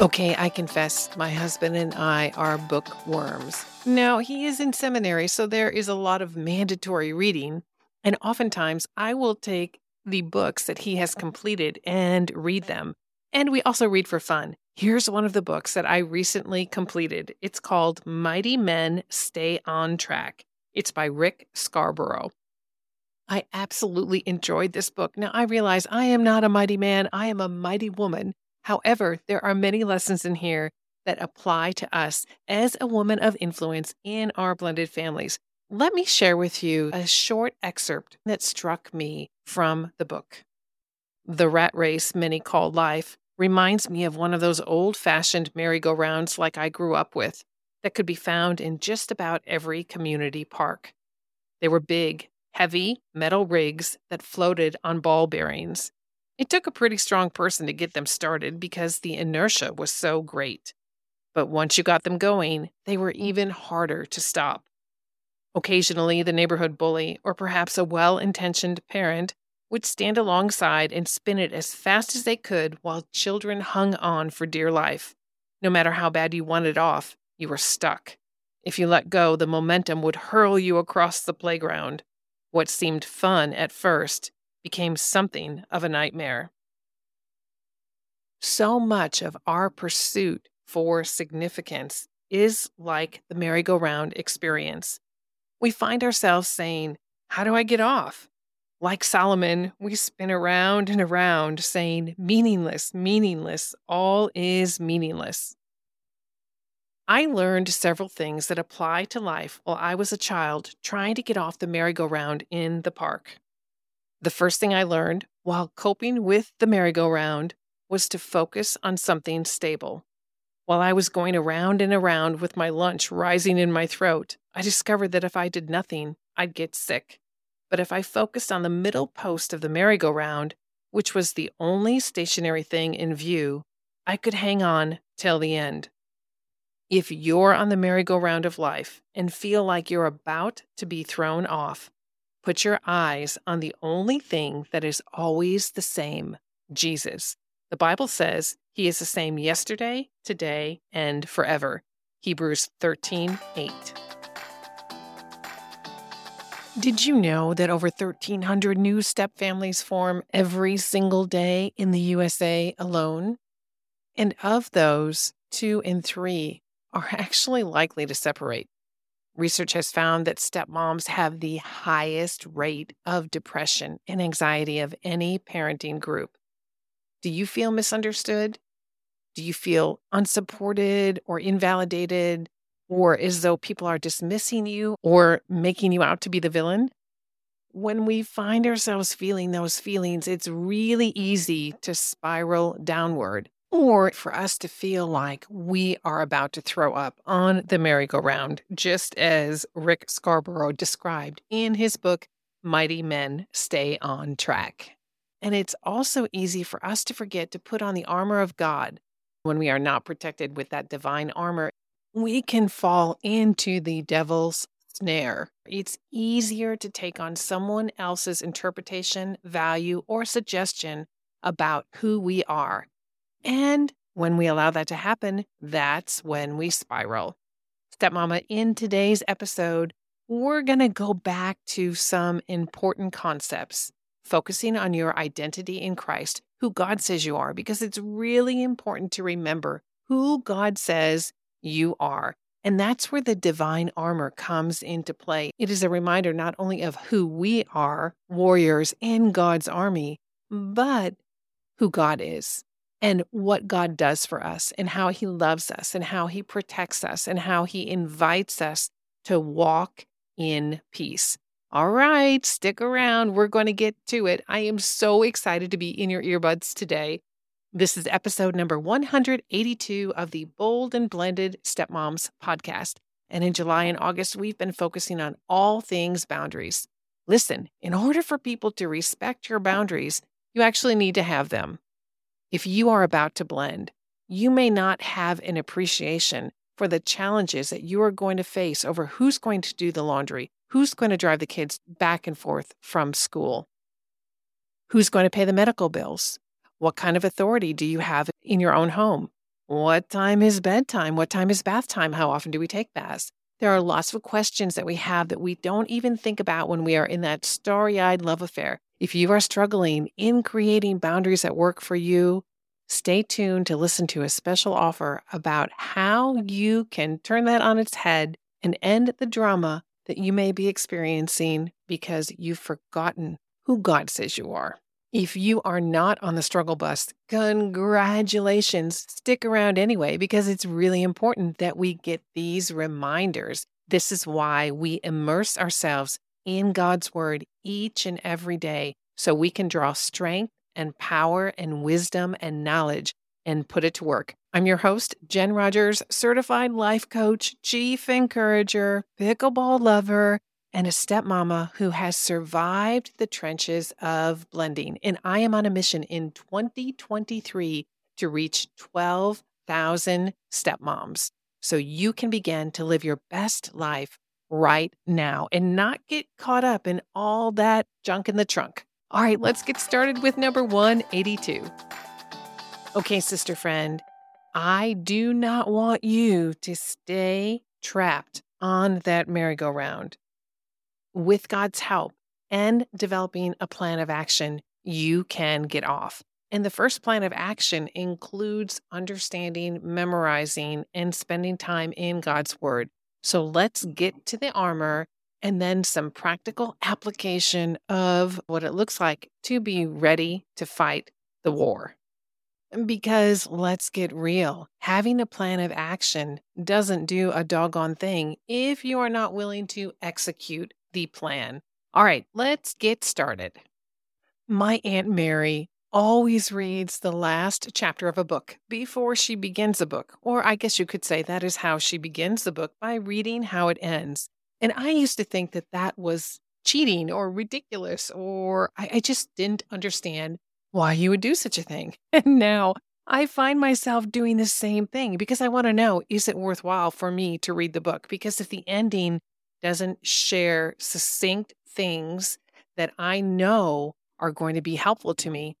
Okay, I confess, my husband and I are bookworms. Now, he is in seminary, so there is a lot of mandatory reading, and oftentimes I will take the books that he has completed and read them. And we also read for fun. Here's one of the books that I recently completed. It's called Mighty Men Stay on Track. It's by Rick Scarborough. I absolutely enjoyed this book. Now, I realize I am not a mighty man, I am a mighty woman. However, there are many lessons in here that apply to us as a woman of influence in our blended families. Let me share with you a short excerpt that struck me from the book. The rat race many call life reminds me of one of those old fashioned merry-go-rounds like I grew up with that could be found in just about every community park. They were big, heavy metal rigs that floated on ball bearings. It took a pretty strong person to get them started because the inertia was so great. But once you got them going, they were even harder to stop. Occasionally, the neighborhood bully, or perhaps a well intentioned parent, would stand alongside and spin it as fast as they could while children hung on for dear life. No matter how bad you wanted off, you were stuck. If you let go, the momentum would hurl you across the playground. What seemed fun at first became something of a nightmare. So much of our pursuit for significance is like the merry-go-round experience. We find ourselves saying, How do I get off? Like Solomon, we spin around and around saying, Meaningless, meaningless, all is meaningless. I learned several things that apply to life while I was a child trying to get off the merry-go-round in the park. The first thing I learned while coping with the merry-go-round was to focus on something stable. While I was going around and around with my lunch rising in my throat, I discovered that if I did nothing, I'd get sick. But if I focused on the middle post of the merry-go-round, which was the only stationary thing in view, I could hang on till the end. If you're on the merry-go-round of life and feel like you're about to be thrown off, Put your eyes on the only thing that is always the same Jesus. The Bible says he is the same yesterday, today, and forever. Hebrews 13 8. Did you know that over 1,300 new step families form every single day in the USA alone? And of those, two in three are actually likely to separate. Research has found that stepmoms have the highest rate of depression and anxiety of any parenting group. Do you feel misunderstood? Do you feel unsupported or invalidated, or as though people are dismissing you or making you out to be the villain? When we find ourselves feeling those feelings, it's really easy to spiral downward or for us to feel like we are about to throw up on the merry-go-round, just as Rick Scarborough described in his book, Mighty Men Stay on Track. And it's also easy for us to forget to put on the armor of God when we are not protected with that divine armor. We can fall into the devil's snare. It's easier to take on someone else's interpretation, value, or suggestion about who we are and when we allow that to happen, that's when we spiral. Stepmama, in today's episode, we're going to go back to some important concepts, focusing on your identity in Christ, who God says you are, because it's really important to remember who God says you are. And that's where the divine armor comes into play. It is a reminder not only of who we are, warriors in God's army, but who God is and what God does for us and how He loves us and how He protects us and how He invites us to walk in peace. All right, stick around. We're going to get to it. I am so excited to be in your earbuds today. This is episode number 182 of the Bold and Blended Stepmoms podcast. And in July and August, we've been focusing on all things boundaries. Listen, in order for people to respect your boundaries, you actually need to have them. If you are about to blend, you may not have an appreciation for the challenges that you are going to face over who's going to do the laundry, who's going to drive the kids back and forth from school, who's going to pay the medical bills, what kind of authority do you have in your own home, What time is bedtime? What time is bath time? How often do we take baths? There are lots of questions that we have that we don't even think about when we are in that starry eyed love affair. If you are struggling in creating boundaries that work for you, stay tuned to listen to a special offer about how you can turn that on its head and end the drama that you may be experiencing because you've forgotten who God says you are. If you are not on the struggle bus, congratulations. Stick around anyway, because it's really important that we get these reminders. This is why we immerse ourselves in God's Word each and every day so we can draw strength and power and wisdom and knowledge and put it to work. I'm your host, Jen Rogers, certified life coach, chief encourager, pickleball lover, and a stepmama who has survived the trenches of blending. And I am on a mission in 2023 to reach 12,000 stepmoms so you can begin to live your best life right now and not get caught up in all that junk in the trunk. All right, let's get started with number 182. Okay, sister friend, I do not want you to stay trapped on that merry-go-round with God's help and developing a plan of action, you can get off. And the first plan of action includes understanding, memorizing, and spending time in God's Word. So let's get to the armor and then some practical application of what it looks like to be ready to fight the war. Mm, because let's get real, having a plan of action doesn't do a doggone thing if you are not willing to execute the plan. All right, let's get started. My Aunt Mary always reads the last chapter of a book before she begins a book. Or I guess you could say that is how she begins the book by reading how it ends. And I used to think that that was cheating or ridiculous, or I, I just didn't understand why you would do such a thing. And now I find myself doing the same thing because I want to know is it worthwhile for me to read the book? Because if the ending doesn't share succinct things that I know are going to be helpful to me,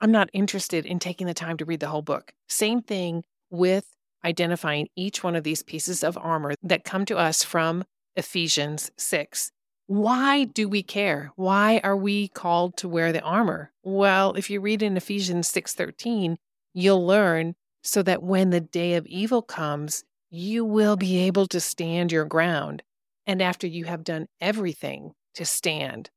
I'm not interested in taking the time to read the whole book. Same thing with identifying each one of these pieces of armor that come to us from Ephesians 6. Why do we care? Why are we called to wear the armor? Well, if you read in Ephesians 6:13, you'll learn so that when the day of evil comes, you will be able to stand your ground and after you have done everything to stand.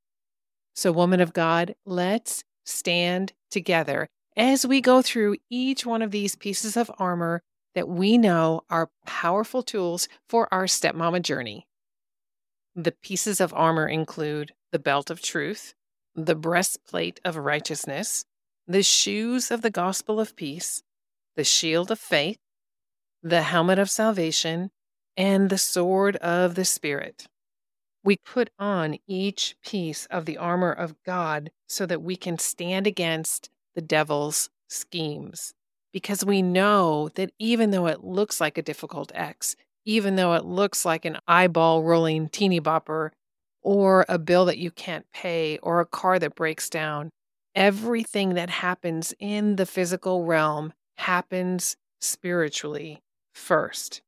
So, woman of God, let's stand together as we go through each one of these pieces of armor that we know are powerful tools for our stepmama journey. The pieces of armor include the belt of truth, the breastplate of righteousness, the shoes of the gospel of peace, the shield of faith, the helmet of salvation, and the sword of the Spirit. We put on each piece of the armor of God so that we can stand against the devil's schemes. Because we know that even though it looks like a difficult X, even though it looks like an eyeball rolling teeny bopper, or a bill that you can't pay, or a car that breaks down, everything that happens in the physical realm happens spiritually first.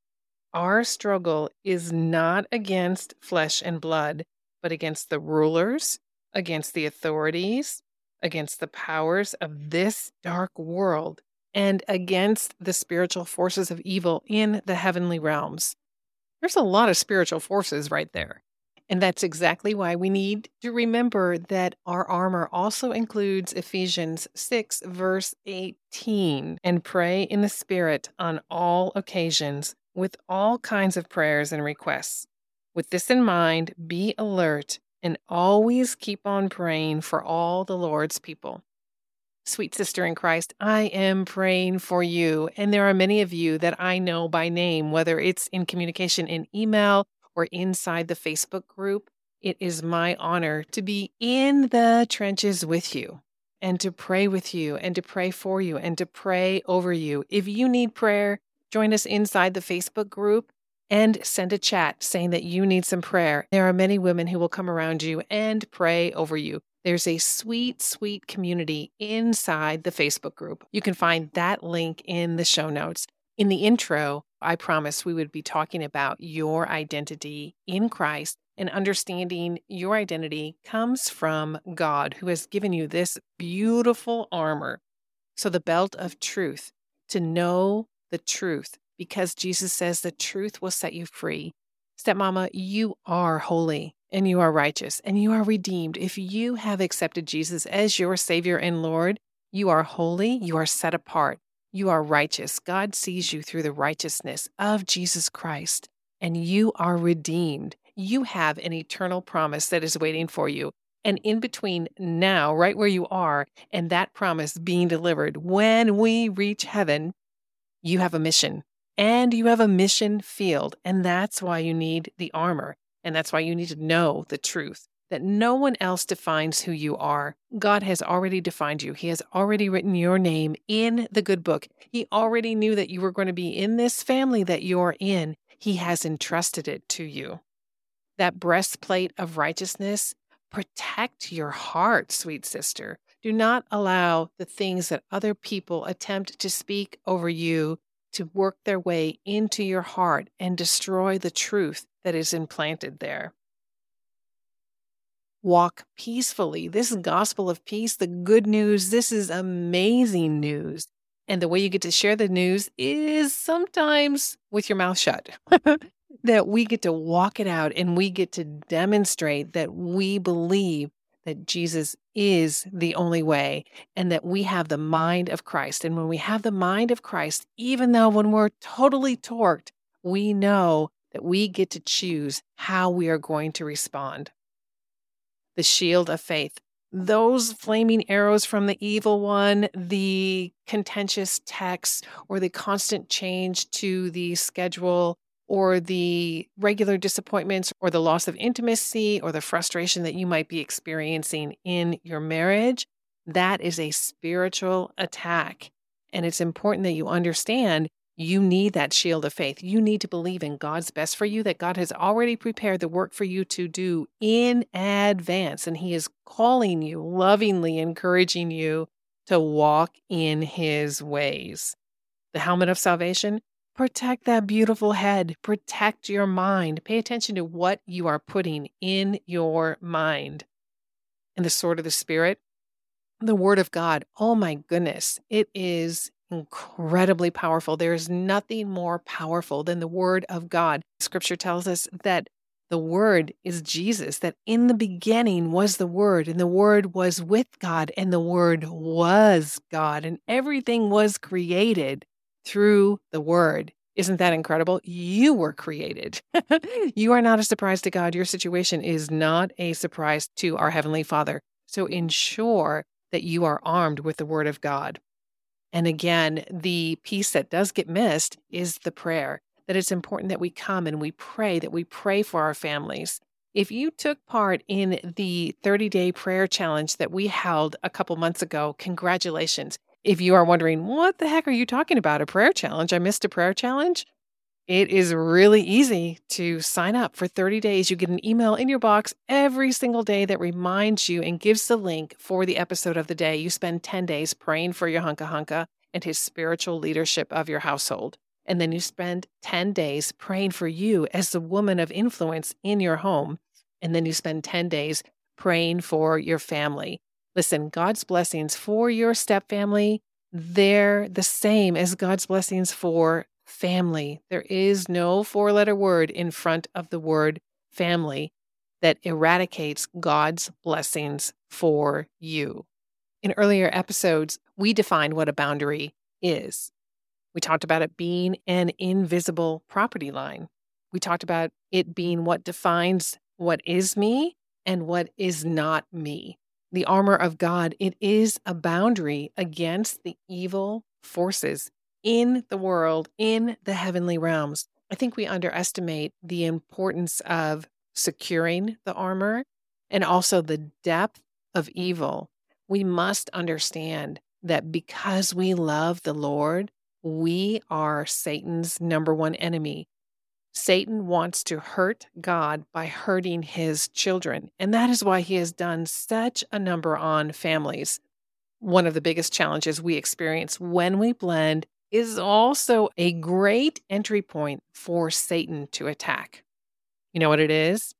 Our struggle is not against flesh and blood, but against the rulers, against the authorities, against the powers of this dark world, and against the spiritual forces of evil in the heavenly realms. There's a lot of spiritual forces right there. And that's exactly why we need to remember that our armor also includes Ephesians 6, verse 18, and pray in the Spirit on all occasions with all kinds of prayers and requests. With this in mind, be alert and always keep on praying for all the Lord's people. Sweet sister in Christ, I am praying for you. And there are many of you that I know by name, whether it's in communication in email or inside the Facebook group. It is my honor to be in the trenches with you and to pray with you and to pray for you and to pray over you. If you need prayer, Join us inside the Facebook group and send a chat saying that you need some prayer. There are many women who will come around you and pray over you. There's a sweet, sweet community inside the Facebook group. You can find that link in the show notes. In the intro, I promised we would be talking about your identity in Christ and understanding your identity comes from God, who has given you this beautiful armor. So, the belt of truth, to know the truth, because Jesus says the truth will set you free. Stepmama, you are holy and you are righteous and you are redeemed. If you have accepted Jesus as your Savior and Lord, you are holy, you are set apart, you are righteous. God sees you through the righteousness of Jesus Christ, and you are redeemed. You have an eternal promise that is waiting for you. And in between now, right where you are, and that promise being delivered, when we reach heaven, you have a mission and you have a mission field. And that's why you need the armor. And that's why you need to know the truth that no one else defines who you are. God has already defined you. He has already written your name in the good book. He already knew that you were going to be in this family that you're in. He has entrusted it to you. That breastplate of righteousness, protect your heart, sweet sister. Do not allow the things that other people attempt to speak over you to work their way into your heart and destroy the truth that is implanted there. Walk peacefully. This gospel of peace, the good news, this is amazing news. And the way you get to share the news is sometimes with your mouth shut. that we get to walk it out and we get to demonstrate that we believe that Jesus is the only way and that we have the mind of Christ. And when we have the mind of Christ, even though when we're totally torqued, we know that we get to choose how we are going to respond. The shield of faith. Those flaming arrows from the evil one, the contentious texts, or the constant change to the schedule, or the regular disappointments or the loss of intimacy or the frustration that you might be experiencing in your marriage, that is a spiritual attack. And it's important that you understand you need that shield of faith. You need to believe in God's best for you, that God has already prepared the work for you to do in advance. And He is calling you, lovingly encouraging you to walk in His ways. The helmet of salvation, Protect that beautiful head. Protect your mind. Pay attention to what you are putting in your mind. And the sword of the Spirit, the Word of God. Oh my goodness, it is incredibly powerful. There is nothing more powerful than the Word of God. Scripture tells us that the Word is Jesus, that in the beginning was the Word, and the Word was with God, and the Word was God, and everything was created through the word. Isn't that incredible? You were created. you are not a surprise to God. Your situation is not a surprise to our Heavenly Father. So ensure that you are armed with the Word of God. And again, the piece that does get missed is the prayer that it's important that we come and we pray, that we pray for our families. If you took part in the 30 day prayer challenge that we held a couple months ago, congratulations. If you are wondering, what the heck are you talking about? A prayer challenge? I missed a prayer challenge? It is really easy to sign up for 30 days. You get an email in your box every single day that reminds you and gives the link for the episode of the day. You spend 10 days praying for your hunka hunka and his spiritual leadership of your household. And then you spend 10 days praying for you as the woman of influence in your home. And then you spend 10 days praying for your family. Listen, God's blessings for your step family, they're the same as God's blessings for family. There is no four letter word in front of the word family that eradicates God's blessings for you. In earlier episodes, we defined what a boundary is. We talked about it being an invisible property line. We talked about it being what defines what is me and what is not me the armor of God, it is a boundary against the evil forces in the world, in the heavenly realms. I think we underestimate the importance of securing the armor and also the depth of evil. We must understand that because we love the Lord, we are Satan's number one enemy. Satan wants to hurt God by hurting his children. And that is why he has done such a number on families. One of the biggest challenges we experience when we blend is also a great entry point for Satan to attack. You know what it is?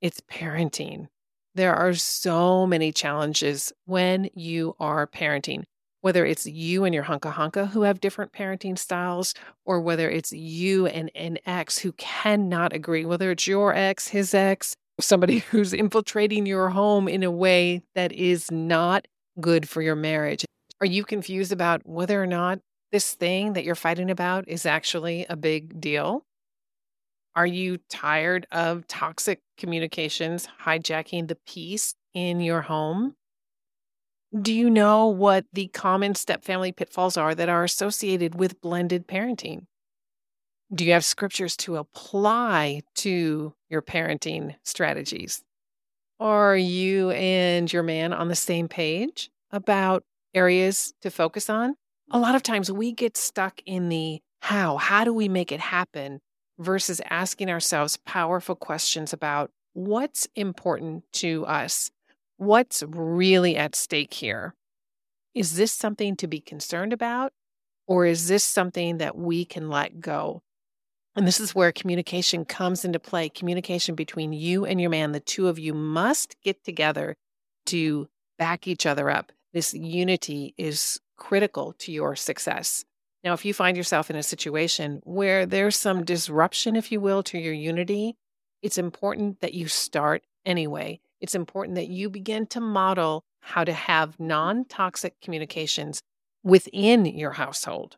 It's parenting. There are so many challenges when you are parenting, whether it's you and your hunka hunka who have different parenting styles, or whether it's you and an ex who cannot agree, whether it's your ex, his ex, somebody who's infiltrating your home in a way that is not good for your marriage. Are you confused about whether or not this thing that you're fighting about is actually a big deal? Are you tired of toxic communications hijacking the peace in your home? Do you know what the common step family pitfalls are that are associated with blended parenting? Do you have scriptures to apply to your parenting strategies? Are you and your man on the same page about areas to focus on? A lot of times we get stuck in the how, how do we make it happen versus asking ourselves powerful questions about what's important to us, what's really at stake here. Is this something to be concerned about, or is this something that we can let go? And this is where communication comes into play communication between you and your man. The two of you must get together to back each other up. This unity is critical to your success. Now, if you find yourself in a situation where there's some disruption, if you will, to your unity, it's important that you start anyway. It's important that you begin to model how to have non toxic communications within your household.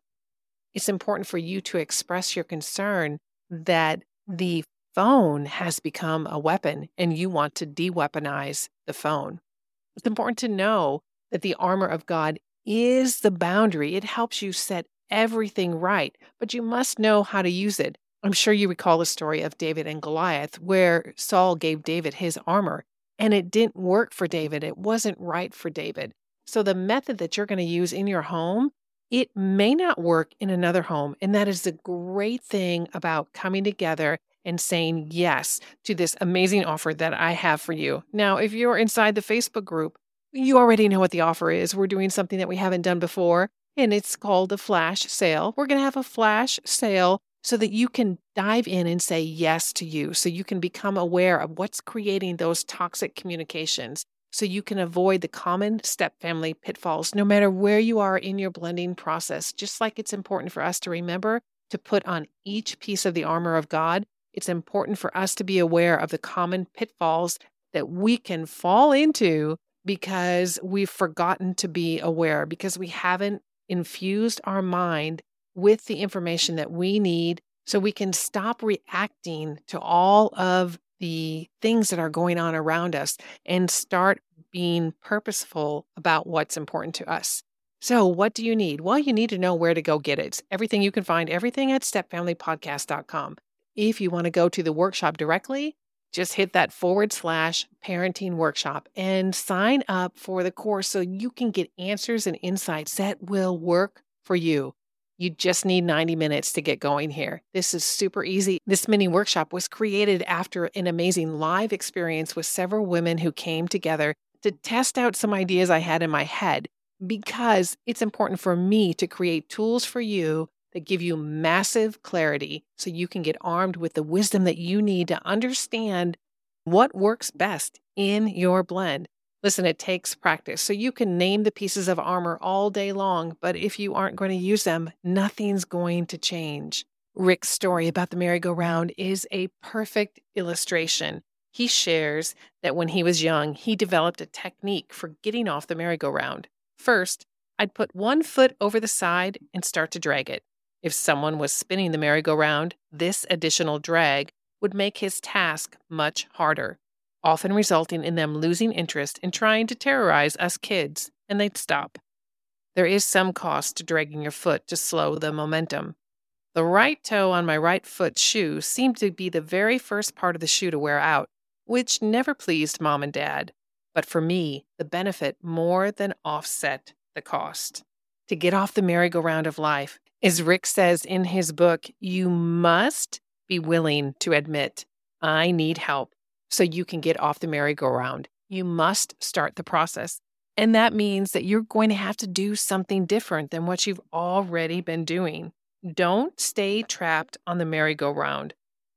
It's important for you to express your concern that the phone has become a weapon and you want to de weaponize the phone. It's important to know that the armor of God is the boundary. It helps you set everything right, but you must know how to use it. I'm sure you recall the story of David and Goliath, where Saul gave David his armor and it didn't work for David. It wasn't right for David. So, the method that you're going to use in your home, it may not work in another home. And that is the great thing about coming together and saying yes to this amazing offer that I have for you. Now, if you're inside the Facebook group, you already know what the offer is. We're doing something that we haven't done before and it's called a flash sale. We're going to have a flash sale so that you can dive in and say yes to you, so you can become aware of what's creating those toxic communications, so you can avoid the common step family pitfalls no matter where you are in your blending process. Just like it's important for us to remember to put on each piece of the armor of God, it's important for us to be aware of the common pitfalls that we can fall into because we've forgotten to be aware, because we haven't infused our mind with the information that we need so we can stop reacting to all of the things that are going on around us and start being purposeful about what's important to us. So, what do you need? Well, you need to know where to go get it. Everything you can find, everything at stepfamilypodcast.com. If you want to go to the workshop directly, just hit that forward slash parenting workshop and sign up for the course so you can get answers and insights that will work for you. You just need 90 minutes to get going here. This is super easy. This mini workshop was created after an amazing live experience with several women who came together to test out some ideas I had in my head because it's important for me to create tools for you that give you massive clarity so you can get armed with the wisdom that you need to understand what works best in your blend. Listen, it takes practice. So you can name the pieces of armor all day long, but if you aren't going to use them, nothing's going to change. Rick's story about the merry-go-round is a perfect illustration. He shares that when he was young, he developed a technique for getting off the merry-go-round. First, I'd put one foot over the side and start to drag it. If someone was spinning the merry-go-round, this additional drag would make his task much harder, often resulting in them losing interest in trying to terrorize us kids, and they'd stop. There is some cost to dragging your foot to slow the momentum. The right toe on my right foot shoe seemed to be the very first part of the shoe to wear out, which never pleased mom and dad. But for me, the benefit more than offset the cost. To get off the merry-go-round of life, as Rick says in his book, you must be willing to admit, I need help so you can get off the merry-go-round. You must start the process. And that means that you're going to have to do something different than what you've already been doing. Don't stay trapped on the merry-go-round.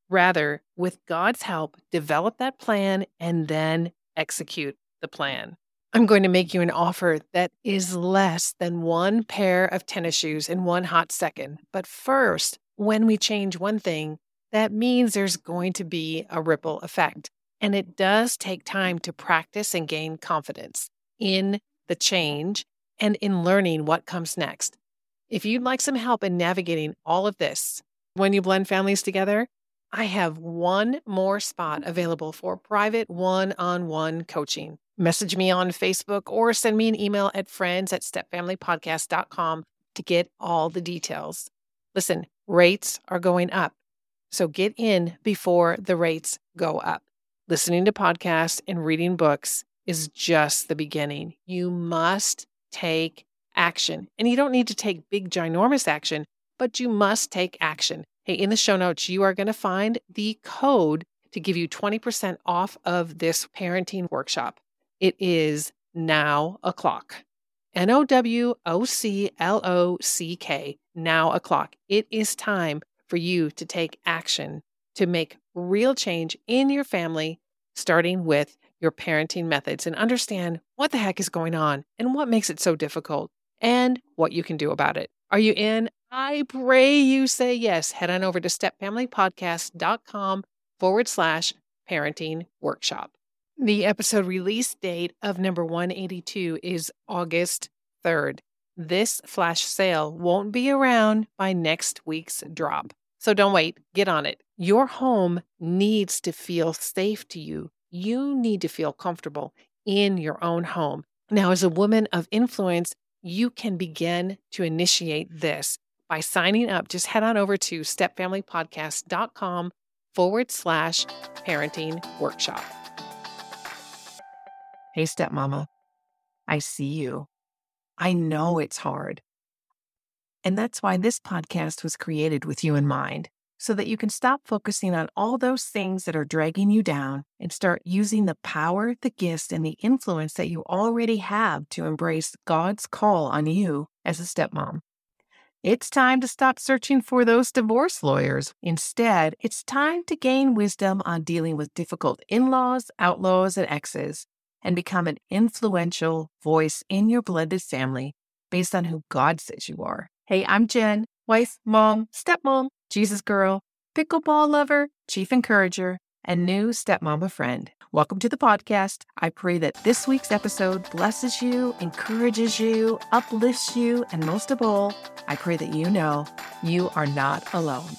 Rather, with God's help, develop that plan and then execute the plan. I'm going to make you an offer that is less than one pair of tennis shoes in one hot second. But first, when we change one thing, that means there's going to be a ripple effect. And it does take time to practice and gain confidence in the change and in learning what comes next. If you'd like some help in navigating all of this when you blend families together, I have one more spot available for private one on one coaching. Message me on Facebook or send me an email at friends at stepfamilypodcast.com to get all the details. Listen, rates are going up. So get in before the rates go up. Listening to podcasts and reading books is just the beginning. You must take action. And you don't need to take big, ginormous action, but you must take action. Hey, in the show notes, you are going to find the code to give you 20% off of this parenting workshop. It is now o'clock. N O W O C L O C K, now o'clock. It is time for you to take action to make real change in your family, starting with your parenting methods and understand what the heck is going on and what makes it so difficult and what you can do about it. Are you in? I pray you say yes. Head on over to stepfamilypodcast.com forward slash parenting workshop. The episode release date of number 182 is August 3rd. This flash sale won't be around by next week's drop. So don't wait, get on it. Your home needs to feel safe to you. You need to feel comfortable in your own home. Now, as a woman of influence, you can begin to initiate this by signing up. Just head on over to stepfamilypodcast.com forward slash parenting workshop. Hey, stepmama, I see you. I know it's hard. And that's why this podcast was created with you in mind, so that you can stop focusing on all those things that are dragging you down and start using the power, the gifts, and the influence that you already have to embrace God's call on you as a stepmom. It's time to stop searching for those divorce lawyers. Instead, it's time to gain wisdom on dealing with difficult in laws, outlaws, and exes, and become an influential voice in your blended family based on who God says you are. Hey, I'm Jen, wife, mom, stepmom, Jesus girl, pickleball lover, chief encourager, and new stepmama friend. Welcome to the podcast. I pray that this week's episode blesses you, encourages you, uplifts you, and most of all, I pray that you know you are not alone.